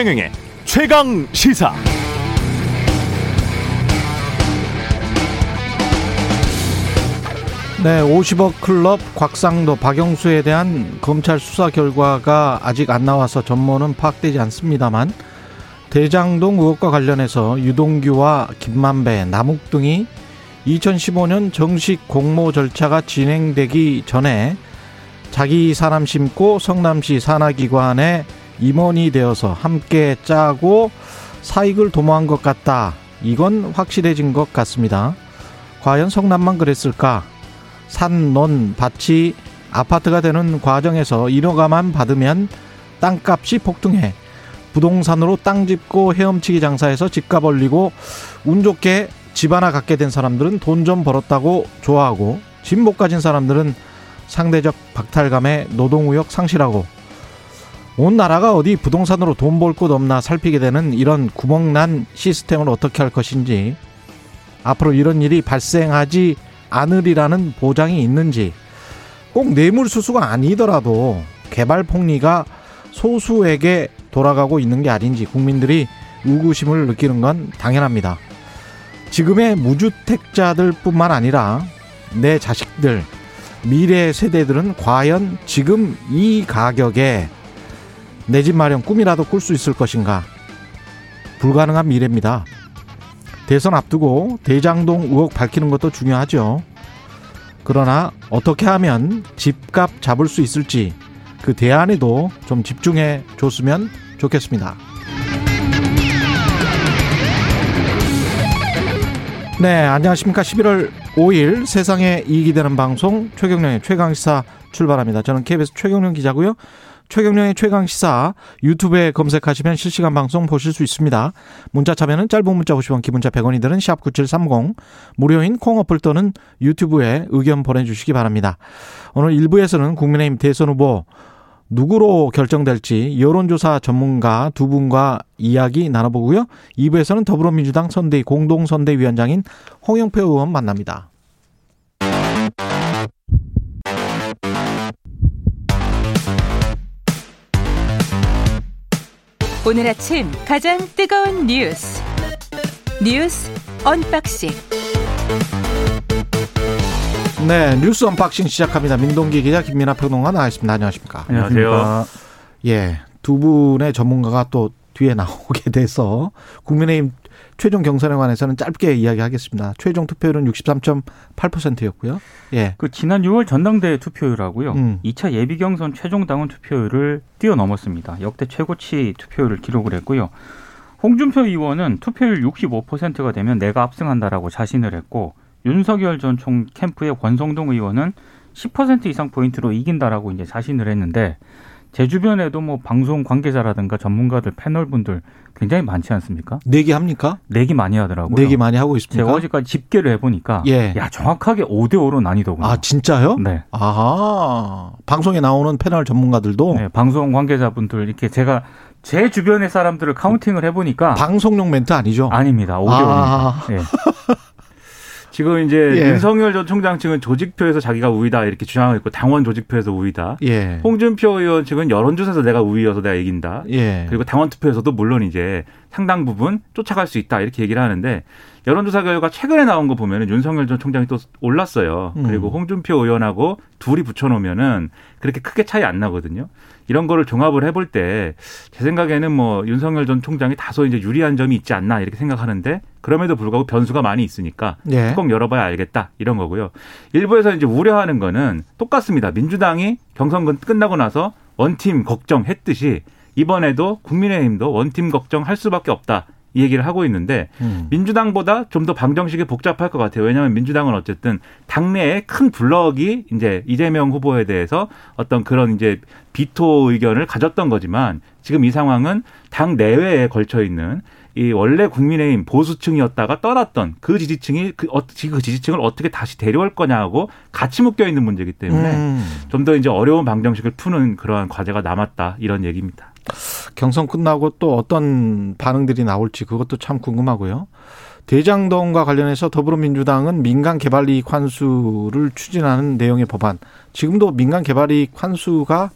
최경영의 최강 시사. 네, 50억 클럽 곽상도 박영수에 대한 검찰 수사 결과가 아직 안 나와서 전모는 파악되지 않습니다만 대장동 의혹과 관련해서 유동규와 김만배, 남욱 등이 2015년 정식 공모 절차가 진행되기 전에 자기 사람 심고 성남시 산하기관에 임원이 되어서 함께 짜고 사익을 도모한 것 같다. 이건 확실해진 것 같습니다. 과연 성남만 그랬을까? 산, 논, 밭이 아파트가 되는 과정에서 인허가만 받으면 땅값이 폭등해 부동산으로 땅 짓고 헤엄치기 장사해서 집값 올리고 운 좋게 집 하나 갖게 된 사람들은 돈 좀 벌었다고 좋아하고 집 못 가진 사람들은 상대적 박탈감에 노동의욕 상실하고 온 나라가 어디 부동산으로 돈 벌 곳 없나 살피게 되는 이런 구멍난 시스템을 어떻게 할 것인지 앞으로 이런 일이 발생하지 않으리라는 보장이 있는지 꼭 뇌물수수가 아니더라도 개발 폭리가 소수에게 돌아가고 있는 게 아닌지 국민들이 의구심을 느끼는 건 당연합니다. 지금의 무주택자들 뿐만 아니라 내 자식들, 미래 세대들은 과연 지금 이 가격에 내 집 마련 꿈이라도 꿀 수 있을 것인가? 불가능한 미래입니다. 대선 앞두고 대장동 의혹 밝히는 것도 중요하죠. 그러나 어떻게 하면 집값 잡을 수 있을지 그 대안에도 좀 집중해 줬으면 좋겠습니다. 네, 안녕하십니까. 11월 5일 세상에 이익이 되는 방송 최경령의 최강시사 출발합니다. 저는 KBS 최경령 기자고요. 최경령의 최강 시사 유튜브에 검색하시면 실시간 방송 보실 수 있습니다. 문자 참여는 짧은 문자 50원, 기본자 100원이 드는 샵 9730 무료인 콩 어플 또는 유튜브에 의견 보내 주시기 바랍니다. 오늘 1부에서는 국민의힘 대선 후보 누구로 결정될지 여론조사 전문가 두 분과 이야기 나눠보고요. 2부에서는 더불어민주당 선대위 공동선대위원장인 홍영표 의원 만납니다. 오늘 아침 가장 뜨거운 뉴스 뉴스 unboxing 네, 뉴스 unboxing 시작합니다. 민동기 기자 김민하 평론가 나와 있습니다. 안녕하십니까? 안녕하세요. 예, 두 분의 전문가가 또 뒤에 나오게 돼서 국민의힘 최종 경선에 관해서는 짧게 이야기하겠습니다. 최종 투표율은 63.8%였고요. 예. 그 지난 6월 전당대회 투표율하고요. 음. 2차 예비 경선 최종 당원 투표율을 뛰어넘었습니다. 역대 최고치 투표율을 기록을 했고요. 홍준표 의원은 투표율 65%가 되면 내가 압승한다라고 자신을 했고 윤석열 전 총 캠프의 권성동 의원은 10% 이상 포인트로 이긴다라고 이제 자신을 했는데 제 주변에도 뭐 방송 관계자라든가 전문가들 패널 분들 굉장히 많지 않습니까? 내기 합니까? 내기 많이 하더라고요. 내기 많이 하고 있습니까? 제가 어제까지 집계를 해보니까 예. 야 정확하게 5대 5로 나뉘더군요. 아, 진짜요? 네. 아하. 방송에 나오는 패널 전문가들도 네, 방송 관계자분들 이렇게 제가 제 주변의 사람들을 counting을 해보니까 방송용 멘트 아니죠? 아닙니다. 5대 5입니다. 아. 네. 지금 이제 예. 윤석열 전 총장 측은 조직표에서 자기가 우위다 이렇게 주장하고 있고 당원 조직표에서 우위다. 예. 홍준표 의원 측은 여론조사에서 내가 우위여서 내가 이긴다. 예. 그리고 당원 투표에서도 물론 이제 상당 부분 쫓아갈 수 있다 이렇게 얘기를 하는데 여론조사 결과 최근에 나온 거 보면은 윤석열 전 총장이 또 올랐어요. 음. 그리고 홍준표 의원하고 둘이 붙여놓으면은 그렇게 크게 차이 안 나거든요. 이런 거를 종합을 해볼 때 제 생각에는 뭐 윤석열 전 총장이 다소 이제 유리한 점이 있지 않나 이렇게 생각하는데 그럼에도 불구하고 변수가 많이 있으니까 예. 꼭 열어봐야 알겠다 이런 거고요. 일부에서 이제 우려하는 거는 똑같습니다. 민주당이 경선 끝나고 나서 원팀 걱정했듯이 이번에도 국민의힘도 원팀 걱정할 수밖에 없다. 이 얘기를 하고 있는데 음. 민주당보다 좀 더 방정식이 복잡할 것 같아요. 왜냐하면 민주당은 어쨌든 당내에 큰 블럭이 이제 이재명 후보에 대해서 어떤 그런 이제 비토 의견을 가졌던 거지만 지금 이 상황은 당 내외에 걸쳐 있는 이 원래 국민의힘 보수층이었다가 떠났던 그 지지층이 그, 어, 그 지지층을 어떻게 다시 데려올 거냐하고 같이 묶여 있는 문제이기 때문에 음. 좀더 이제 어려운 방정식을 푸는 그러한 과제가 남았다 이런 얘기입니다. 경선 끝나고 또 어떤 반응들이 나올지 그것도 참 궁금하고요. 대장동과 관련해서 더불어민주당은 민간 개발 이익 환수를 추진하는 내용의 법안. 지금도 민간 개발 이익 환수가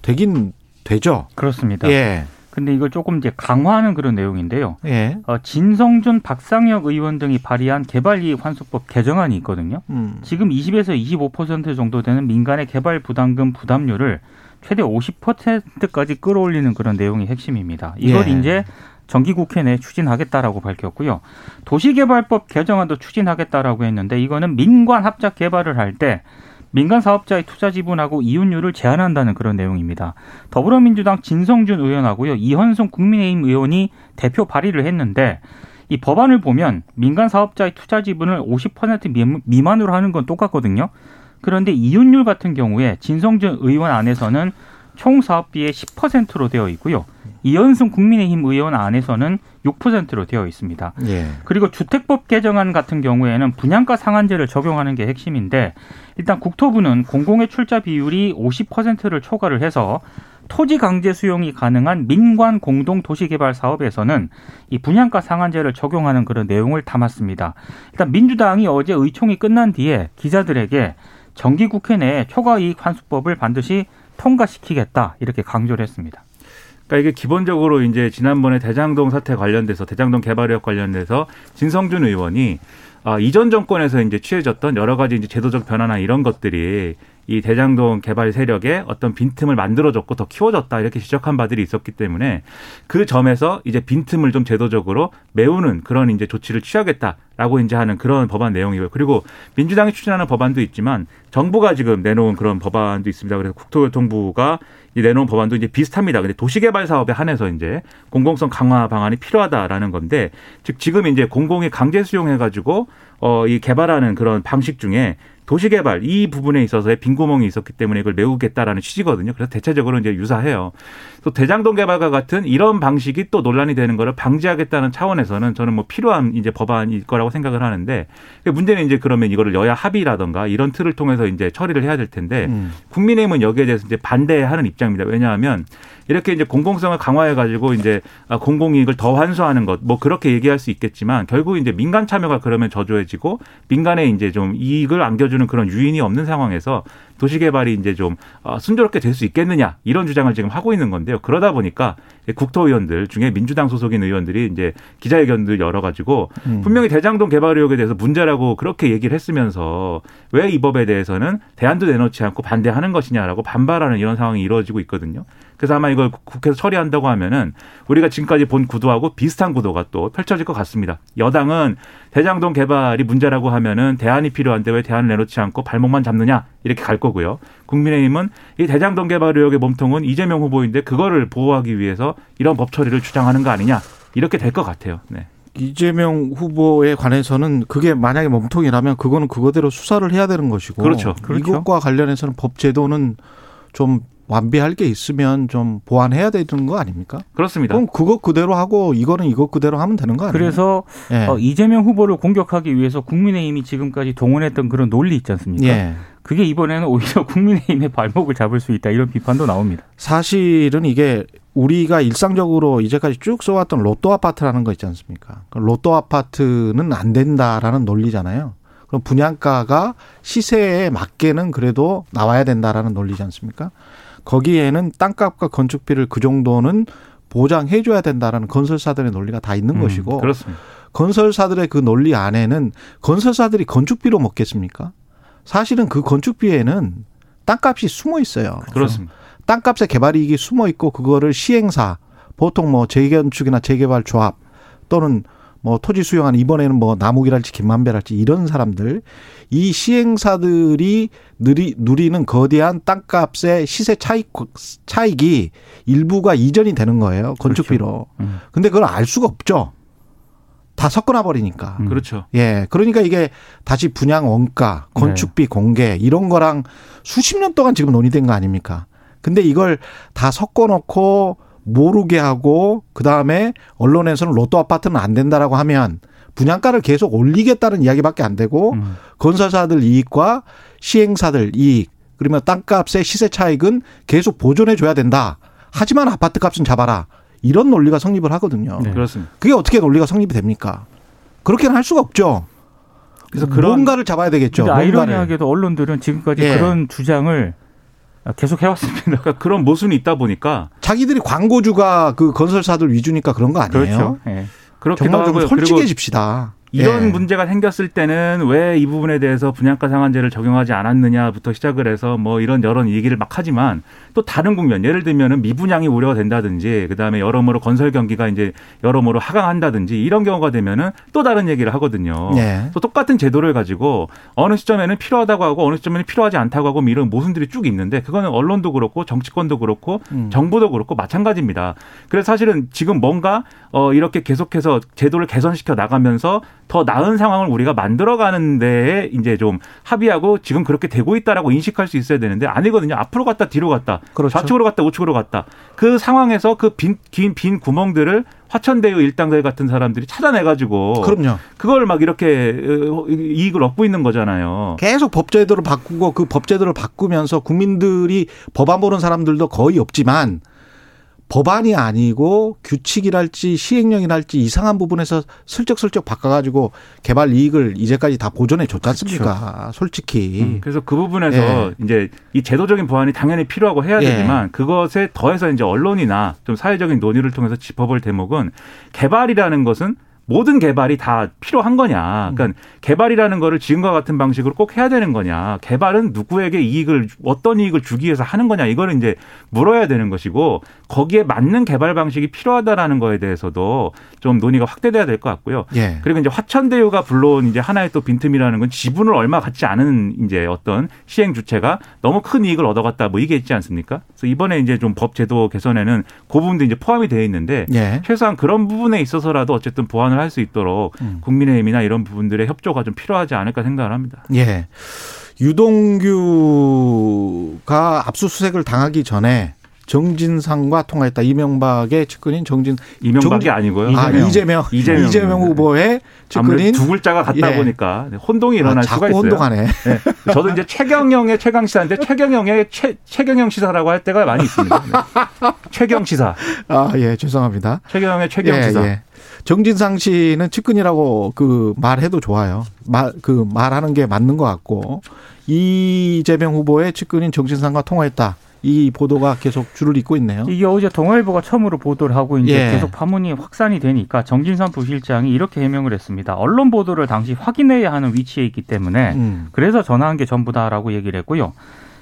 되긴 되죠. 그렇습니다. 예. 그 근데 이걸 조금 이제 강화하는 그런 내용인데요. 예. 어, 진성준, 박상혁 의원 등이 발의한 개발이익 환수법 개정안이 있거든요. 음. 지금 20에서 25% 정도 되는 민간의 개발 부담금 부담률을 최대 50%까지 끌어올리는 그런 내용이 핵심입니다. 이걸 예. 이제 정기국회 내에 추진하겠다라고 밝혔고요. 도시개발법 개정안도 추진하겠다라고 했는데 이거는 민관 합작 개발을 할 때 민간 사업자의 투자 지분하고 이윤율을 제한한다는 그런 내용입니다. 더불어민주당 진성준 의원하고요. 이현승 국민의힘 의원이 대표 발의를 했는데 이 법안을 보면 민간 사업자의 투자 지분을 50% 미- 미만으로 하는 건 똑같거든요. 그런데 이윤율 같은 경우에 진성준 의원 안에서는 총 사업비의 10%로 되어 있고요. 이현승 국민의힘 의원 안에서는 6%로 되어 있습니다. 예. 그리고 주택법 개정안 같은 경우에는 분양가 상한제를 적용하는 게 핵심인데 일단 국토부는 공공의 출자 비율이 50%를 초과를 해서 토지 강제 수용이 가능한 민관 공동 도시개발 사업에서는 이 분양가 상한제를 적용하는 그런 내용을 담았습니다. 일단 민주당이 어제 의총이 끝난 뒤에 기자들에게 정기국회 내에 초과이익 환수법을 반드시 통과시키겠다 이렇게 강조를 했습니다. 그러니까 이게 기본적으로 이제 지난번에 대장동 사태 관련돼서 대장동 개발의혹 관련돼서 진성준 의원이 아, 이전 정권에서 이제 취해졌던 여러 가지 이제 제도적 변화나 이런 것들이 이 대장동 개발 세력에 어떤 빈틈을 만들어줬고 더 키워졌다 이렇게 지적한 바들이 있었기 때문에 그 점에서 이제 빈틈을 좀 제도적으로 메우는 그런 이제 조치를 취하겠다라고 이제 하는 그런 법안 내용이고요. 그리고 민주당이 추진하는 법안도 있지만 정부가 지금 내놓은 그런 법안도 있습니다. 그래서 국토교통부가 이 내놓은 법안도 이제 비슷합니다. 근데 도시개발 사업에 한해서 이제 공공성 강화 방안이 필요하다라는 건데 즉 지금 이제 공공이 강제 수용해가지고 어이 개발하는 그런 방식 중에 도시개발 이 부분에 있어서의 빈 구멍이 있었기 때문에 이걸 메우겠다라는 취지거든요. 그래서 대체적으로 이제 유사해요. 또 대장동 개발과 같은 이런 방식이 또 논란이 되는 거를 방지하겠다는 차원에서는 저는 뭐 필요한 이제 법안일 거라고 생각을 하는데 문제는 이제 그러면 이거를 여야 합의라던가 이런 틀을 통해서 이제 처리를 해야 될 텐데 음. 국민의힘은 여기에 대해서 이제 반대하는 입장 입니다. 왜냐하면 이렇게 이제 공공성을 강화해 가지고 이제 아, 공공이익을 더 환수하는 것 뭐 그렇게 얘기할 수 있겠지만 결국 이제 민간 참여가 그러면 저조해지고 민간에 이제 좀 이익을 안겨주는 그런 유인이 없는 상황에서 도시 개발이 이제 좀 어, 순조롭게 될 수 있겠느냐 이런 주장을 지금 하고 있는 건데요. 그러다 보니까 국토의원들 중에 민주당 소속인 의원들이 이제 기자회견들 열어가지고 음. 분명히 대장동 개발 의혹에 대해서 문제라고 그렇게 얘기를 했으면서 왜 이 법에 대해서는 대안도 내놓지 않고 반대하는 것이냐라고 반발하는 이런 상황이 이루어지고 있거든요. 그래서 아마 이걸 국회에서 처리한다고 하면은 우리가 지금까지 본 구도하고 비슷한 구도가 또 펼쳐질 것 같습니다. 여당은 대장동 개발이 문제라고 하면은 대안이 필요한데 왜 대안을 내놓지 않고 발목만 잡느냐 이렇게 갈 거고요. 국민의힘은 이 대장동 개발 의혹의 몸통은 이재명 후보인데 그거를 보호하기 위해서 이런 법 처리를 주장하는 거 아니냐 이렇게 될 것 같아요. 네. 이재명 후보에 관해서는 그게 만약에 몸통이라면 그거는 그거대로 수사를 해야 되는 것이고 그렇죠. 그렇죠. 이것과 관련해서는 법 제도는 좀 완비할 게 있으면 좀 보완해야 되는 거 아닙니까? 그렇습니다. 그럼 그거 그대로 하고 이거는 이거 그대로 하면 되는 거 아니에요? 그래서 예. 어, 이재명 후보를 공격하기 위해서 국민의힘이 지금까지 동원했던 그런 논리 있지 않습니까? 예. 그게 이번에는 오히려 국민의힘의 발목을 잡을 수 있다 이런 비판도 나옵니다. 사실은 이게 우리가 일상적으로 이제까지 쭉 써왔던 로또 아파트라는 거 있지 않습니까? 그 로또 아파트는 안 된다라는 논리잖아요. 그럼 분양가가 시세에 맞게는 그래도 나와야 된다라는 논리지 않습니까? 거기에는 땅값과 건축비를 그 정도는 보장해 줘야 된다라는 건설사들의 논리가 다 있는 음, 것이고 그렇습니다. 건설사들의 그 논리 안에는 건설사들이 건축비로 먹겠습니까? 사실은 그 건축비에는 땅값이 숨어 있어요. 그렇습니다. 땅값의 개발 이익이 숨어 있고 그거를 시행사 보통 뭐 재건축이나 재개발 조합 또는 뭐 토지 수용한 이번에는 뭐 나무기랄지 김만배랄지 이런 사람들 이 시행사들이 누리, 누리는 거대한 땅값의 시세 차익 차익이 일부가 이전이 되는 거예요 건축비로. 음. 근데 그걸 알 수가 없죠. 다 섞어놔 버리니까. 음. 그렇죠. 예. 그러니까 이게 다시 분양 원가, 건축비 공개 이런 거랑 수십 년 동안 지금 논의된 거 아닙니까? 근데 이걸 다 섞어 놓고 모르게 하고 그다음에 언론에서는 로또 아파트는 안 된다라고 하면 분양가를 계속 올리겠다는 이야기밖에 안 되고 음. 건설사들 이익과 시행사들 이익 그러면 땅값의 시세 차익은 계속 보존해 줘야 된다. 하지만 아파트 값은 잡아라. 이런 논리가 성립을 하거든요. 네. 그렇습니다. 그게 어떻게 논리가 성립이 됩니까? 그렇게는 할 수가 없죠. 그래서 그런- 뭔가를 잡아야 되겠죠. 아이러니하게도 언론들은 지금까지 예. 그런 주장을 계속 해왔습니다. 그러니까 그런 모순이 있다 보니까 자기들이 광고주가 그 건설사들 위주니까 그런 거 아니에요? 그렇죠. 예. 그렇기도 정말 좀 솔직해집시다. 이런 예. 문제가 생겼을 때는 왜 이 부분에 대해서 분양가 상한제를 적용하지 않았느냐부터 시작을 해서 뭐 이런 여러 얘기를 막 하지만 또 다른 국면 예를 들면은 미분양이 우려가 된다든지 그다음에 여러모로 건설 경기가 이제 여러모로 하강한다든지 이런 경우가 되면은 또 다른 얘기를 하거든요. 예. 또 똑같은 제도를 가지고 어느 시점에는 필요하다고 하고 어느 시점에는 필요하지 않다고 하고 뭐 이런 모순들이 쭉 있는데 그거는 언론도 그렇고 정치권도 그렇고 음. 정부도 그렇고 마찬가지입니다. 그래서 사실은 지금 뭔가 어 이렇게 계속해서 제도를 개선시켜 나가면서 더 나은 상황을 우리가 만들어가는 데에 이제 좀 합의하고 지금 그렇게 되고 있다라고 인식할 수 있어야 되는데 아니거든요. 앞으로 갔다 뒤로 갔다 그렇죠. 좌측으로 갔다 우측으로 갔다 그 상황에서 그 빈 긴 빈 구멍들을 화천대유 일당들 같은 사람들이 찾아내가지고 그럼요. 그걸 막 이렇게 어, 이익을 얻고 있는 거잖아요. 계속 법제도를 바꾸고 그 법제도를 바꾸면서 국민들이 법안 보는 사람들도 거의 없지만 법안이 아니고 규칙이랄지 시행령이랄지 이상한 부분에서 슬쩍슬쩍 바꿔가지고 개발 이익을 이제까지 다 보존해 줬지 않습니까? 솔직히. 음, 그래서 그 부분에서 예. 이제 이 제도적인 보완이 당연히 필요하고 해야 예. 되지만 그것에 더해서 이제 언론이나 좀 사회적인 논의를 통해서 짚어볼 대목은 개발이라는 것은 모든 개발이 다 필요한 거냐. 그러니까 개발이라는 거를 지금과 같은 방식으로 꼭 해야 되는 거냐. 개발은 누구에게 이익을 어떤 이익을 주기 위해서 하는 거냐. 이거를 이제 물어야 되는 것이고 거기에 맞는 개발 방식이 필요하다라는 거에 대해서도 좀 논의가 확대돼야 될 것 같고요. 예. 그리고 이제 화천대유가 물론 이제 하나의 또 빈틈이라는 건 지분을 얼마 갖지 않은 이제 어떤 시행 주체가 너무 큰 이익을 얻어갔다 뭐 이게 있지 않습니까? 그래서 이번에 이제 좀 법 제도 개선에는 그 부분도 이제 포함이 되어 있는데 예. 최소한 그런 부분에 있어서라도 어쨌든 보완을 할 수 있도록 음. 국민의힘이나 이런 부분들의 협조가 좀 필요하지 않을까 생각을 합니다. 예. 유동규가 압수수색을 당하기 전에 정진상과 통화했다. 이명박의 측근인 정진 이명박이 아니고요. 아, 이재명. 이재명 이재명. 이재명 후보의 측근인 두 글자가 같다 예. 보니까 혼동이 일어날 아, 수가 있어요. 혼동하네. 네. 저도 이제 최경영의 최강 시사인데 최경영의 최, 최경영 시사라고 할 때가 많이 있습니다. 네. 최경 시사, 아, 예, 죄송합니다. 최경영의 최경 예, 시사. 예. 정진상 씨는 측근이라고 그 말해도 좋아요. 말, 그 말하는 게 맞는 것 같고 이재명 후보의 측근인 정진상과 통화했다. 이 보도가 계속 줄을 잇고 있네요. 이게 어제 동아일보가 처음으로 보도를 하고 이제 예. 계속 파문이 확산이 되니까 정진상 부실장이 이렇게 해명을 했습니다. 언론 보도를 당시 확인해야 하는 위치에 있기 때문에 음. 그래서 전화한 게 전부다라고 얘기를 했고요.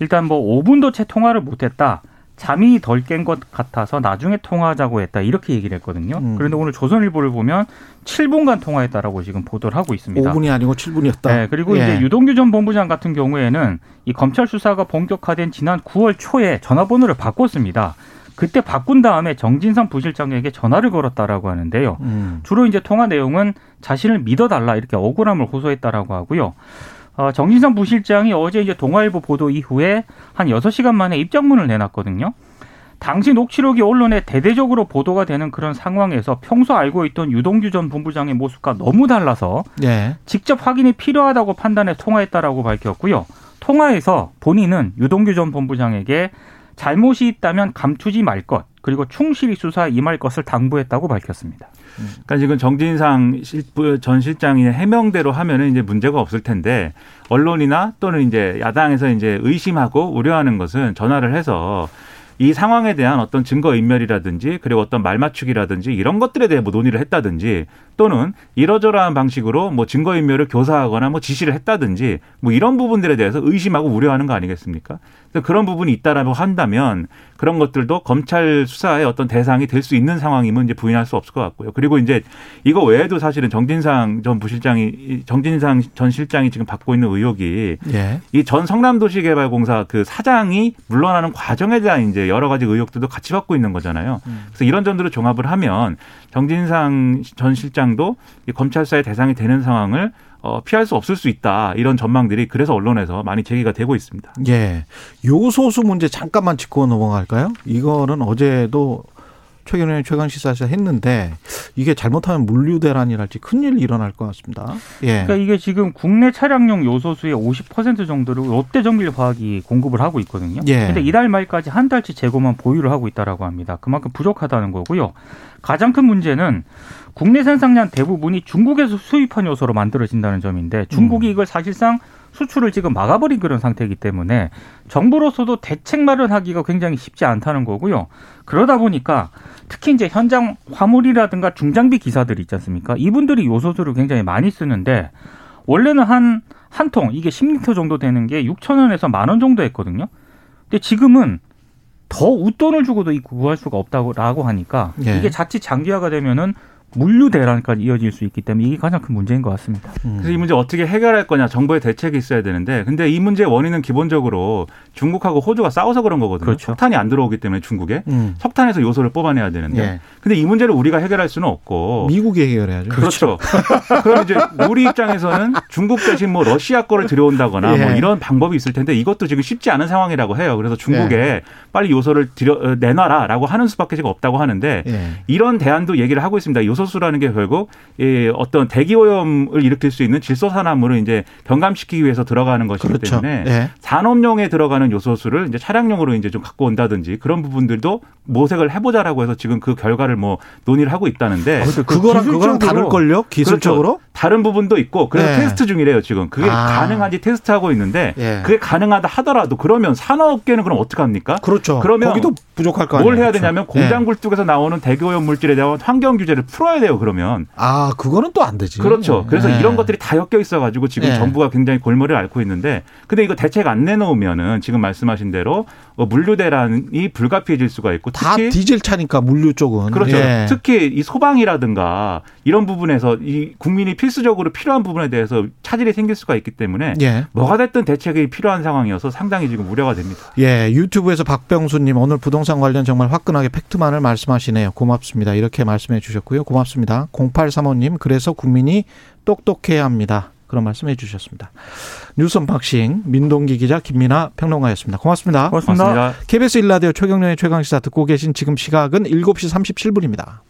일단 뭐 5분도 채 통화를 못했다. 잠이 덜 깬 것 같아서 나중에 통화하자고 했다. 이렇게 얘기를 했거든요. 음. 그런데 오늘 조선일보를 보면 7분간 통화했다라고 지금 보도를 하고 있습니다. 5분이 아니고 7분이었다. 네, 그리고 이제 유동규 전 본부장 같은 경우에는 이 검찰 수사가 본격화된 지난 9월 초에 전화번호를 바꿨습니다. 그때 바꾼 다음에 정진상 부실장에게 전화를 걸었다라고 하는데요. 음. 주로 이제 통화 내용은 자신을 믿어달라 이렇게 억울함을 호소했다라고 하고요. 어, 정진상 부실장이 어제 이제 동아일보 보도 이후에 한 6시간 만에 입장문을 내놨거든요. 당시 녹취록이 언론에 대대적으로 보도가 되는 그런 상황에서 평소 알고 있던 유동규 전 본부장의 모습과 너무 달라서 예. 직접 확인이 필요하다고 판단해 통화했다라고 밝혔고요. 통화에서 본인은 유동규 전 본부장에게 잘못이 있다면 감추지 말 것, 그리고 충실히 수사에 임할 것을 당부했다고 밝혔습니다. 그러니까 지금 정진상 실- 전 실장이 해명대로 하면은 이제 문제가 없을 텐데 언론이나 또는 이제 야당에서 이제 의심하고 우려하는 것은 전화를 해서 이 상황에 대한 어떤 증거 인멸이라든지 그리고 어떤 말 맞추기라든지 이런 것들에 대해 뭐 논의를 했다든지 또는 이러저러한 방식으로 뭐 증거 인멸을 교사하거나 뭐 지시를 했다든지 뭐 이런 부분들에 대해서 의심하고 우려하는 거 아니겠습니까? 그런 부분이 있다라고 한다면 그런 것들도 검찰 수사의 어떤 대상이 될 수 있는 상황이면 이제 부인할 수 없을 것 같고요. 그리고 이제 이거 외에도 사실은 정진상 전 부실장이 정진상 전 실장이 지금 받고 있는 의혹이 예. 이전 성남도시개발공사 그 사장이 물러나는 과정에 대한 이제 여러 가지 의혹들도 같이 받고 있는 거잖아요. 그래서 이런 점들을 종합을 하면 정진상 전 실장도 이 검찰 수사의 대상이 되는 상황을 어, 피할 수 없을 수 있다. 이런 전망들이 그래서 언론에서 많이 제기가 되고 있습니다. 예. 요소수 문제 잠깐만 짚고 넘어갈까요? 이거는 어제도 최경영 최강 시사에서 했는데 이게 잘못하면 물류 대란이랄지 큰일 일어날 것 같습니다. 예. 그러니까 이게 지금 국내 차량용 요소수의 50% 정도를 롯데정밀화학이 공급을 하고 있거든요. 예. 근데 이달 말까지 한 달치 재고만 보유를 하고 있다라고 합니다. 그만큼 부족하다는 거고요. 가장 큰 문제는 국내 생산량 대부분이 중국에서 수입한 요소로 만들어진다는 점인데 중국이 이걸 사실상 수출을 지금 막아버린 그런 상태이기 때문에 정부로서도 대책 마련하기가 굉장히 쉽지 않다는 거고요. 그러다 보니까 특히 이제 현장 화물이라든가 중장비 기사들이 있지 않습니까? 이분들이 요소수를 굉장히 많이 쓰는데 원래는 한 한 통 이게 10리터 정도 되는 게 6천 원에서 만 원 정도 했거든요. 근데 지금은 더 웃돈을 주고도 이 구할 수가 없다고 하니까 예. 이게 자칫 장기화가 되면은 물류 대란까지 이어질 수 있기 때문에 이게 가장 큰 문제인 것 같습니다. 그래서 이 문제 어떻게 해결할 거냐 정부의 대책이 있어야 되는데 근데 이 문제의 원인은 기본적으로 중국하고 호주가 싸워서 그런 거거든요. 그렇죠. 석탄이 안 들어오기 때문에 중국에 음. 석탄에서 요소를 뽑아내야 되는데 예. 근데 이 문제를 우리가 해결할 수는 없고 미국이 해결해야죠. 그렇죠. 그럼 이제 우리 입장에서는 중국 대신 뭐 러시아 거를 들여온다거나 예. 뭐 이런 방법이 있을 텐데 이것도 지금 쉽지 않은 상황이라고 해요. 그래서 중국에 예. 빨리 요소를 들여 어, 내놔라라고 하는 수밖에 지금 없다고 하는데 예. 이런 대안도 얘기를 하고 있습니다. 요소수라는 게 결국 예, 어떤 대기 오염을 일으킬 수 있는 질소산화물을 이제 경감시키기 위해서 들어가는 것이기 그렇죠. 때문에 예. 산업용에 들어가는 요소수를 이제 차량용으로 이제 좀 갖고 온다든지 그런 부분들도 모색을 해보자라고 해서 지금 그 결과를 뭐 논의를 하고 있다는데 그거랑 그거랑 기술적으로- 다를 걸요? 기술적으로? 그렇죠. 다른 부분도 있고 그래서 네. 테스트 중이래요 지금 그게 아. 가능한지 테스트하고 있는데 예. 그게 가능하다 하더라도 그러면 산업계는 그럼 어떻게 합니까? 그렇죠. 그러면 거기도 부족할 거 아니에요. 뭘 해야 그렇죠. 되냐면 예. 공장 굴뚝에서 나오는 대기오염 물질에 대한 환경 규제를 풀어야 돼요 그러면 아, 그거는 또 안 되지. 그렇죠. 그래서 예. 이런 것들이 다 엮여 있어가지고 지금 예. 정부가 굉장히 골머리를 앓고 있는데, 근데 이거 대책 안 내놓으면은 지금 말씀하신 대로 어, 물류 대란이 불가피해질 수가 있고 다 디젤 차니까 물류 쪽은. 그렇죠. 예. 특히 이 소방이라든가 이런 부분에서 이 국민이 필수적으로 필요한 부분에 대해서 차질이 생길 수가 있기 때문에 예. 뭐가 됐든 대책이 필요한 상황이어서 상당히 지금 우려가 됩니다. 예, 유튜브에서 박병수님 오늘 부동산 관련 정말 화끈하게 팩트만을 말씀하시네요. 고맙습니다. 이렇게 말씀해 주셨고요. 고맙습니다. 0835님 그래서 국민이 똑똑해야 합니다. 그런 말씀해 주셨습니다. 뉴스 unboxing 민동기 기자 김민하 평론가였습니다. 고맙습니다. 고맙습니다. 고맙습니다. KBS 1라디오 최경영의 최강시사 듣고 계신 지금 시각은 7시 37분입니다.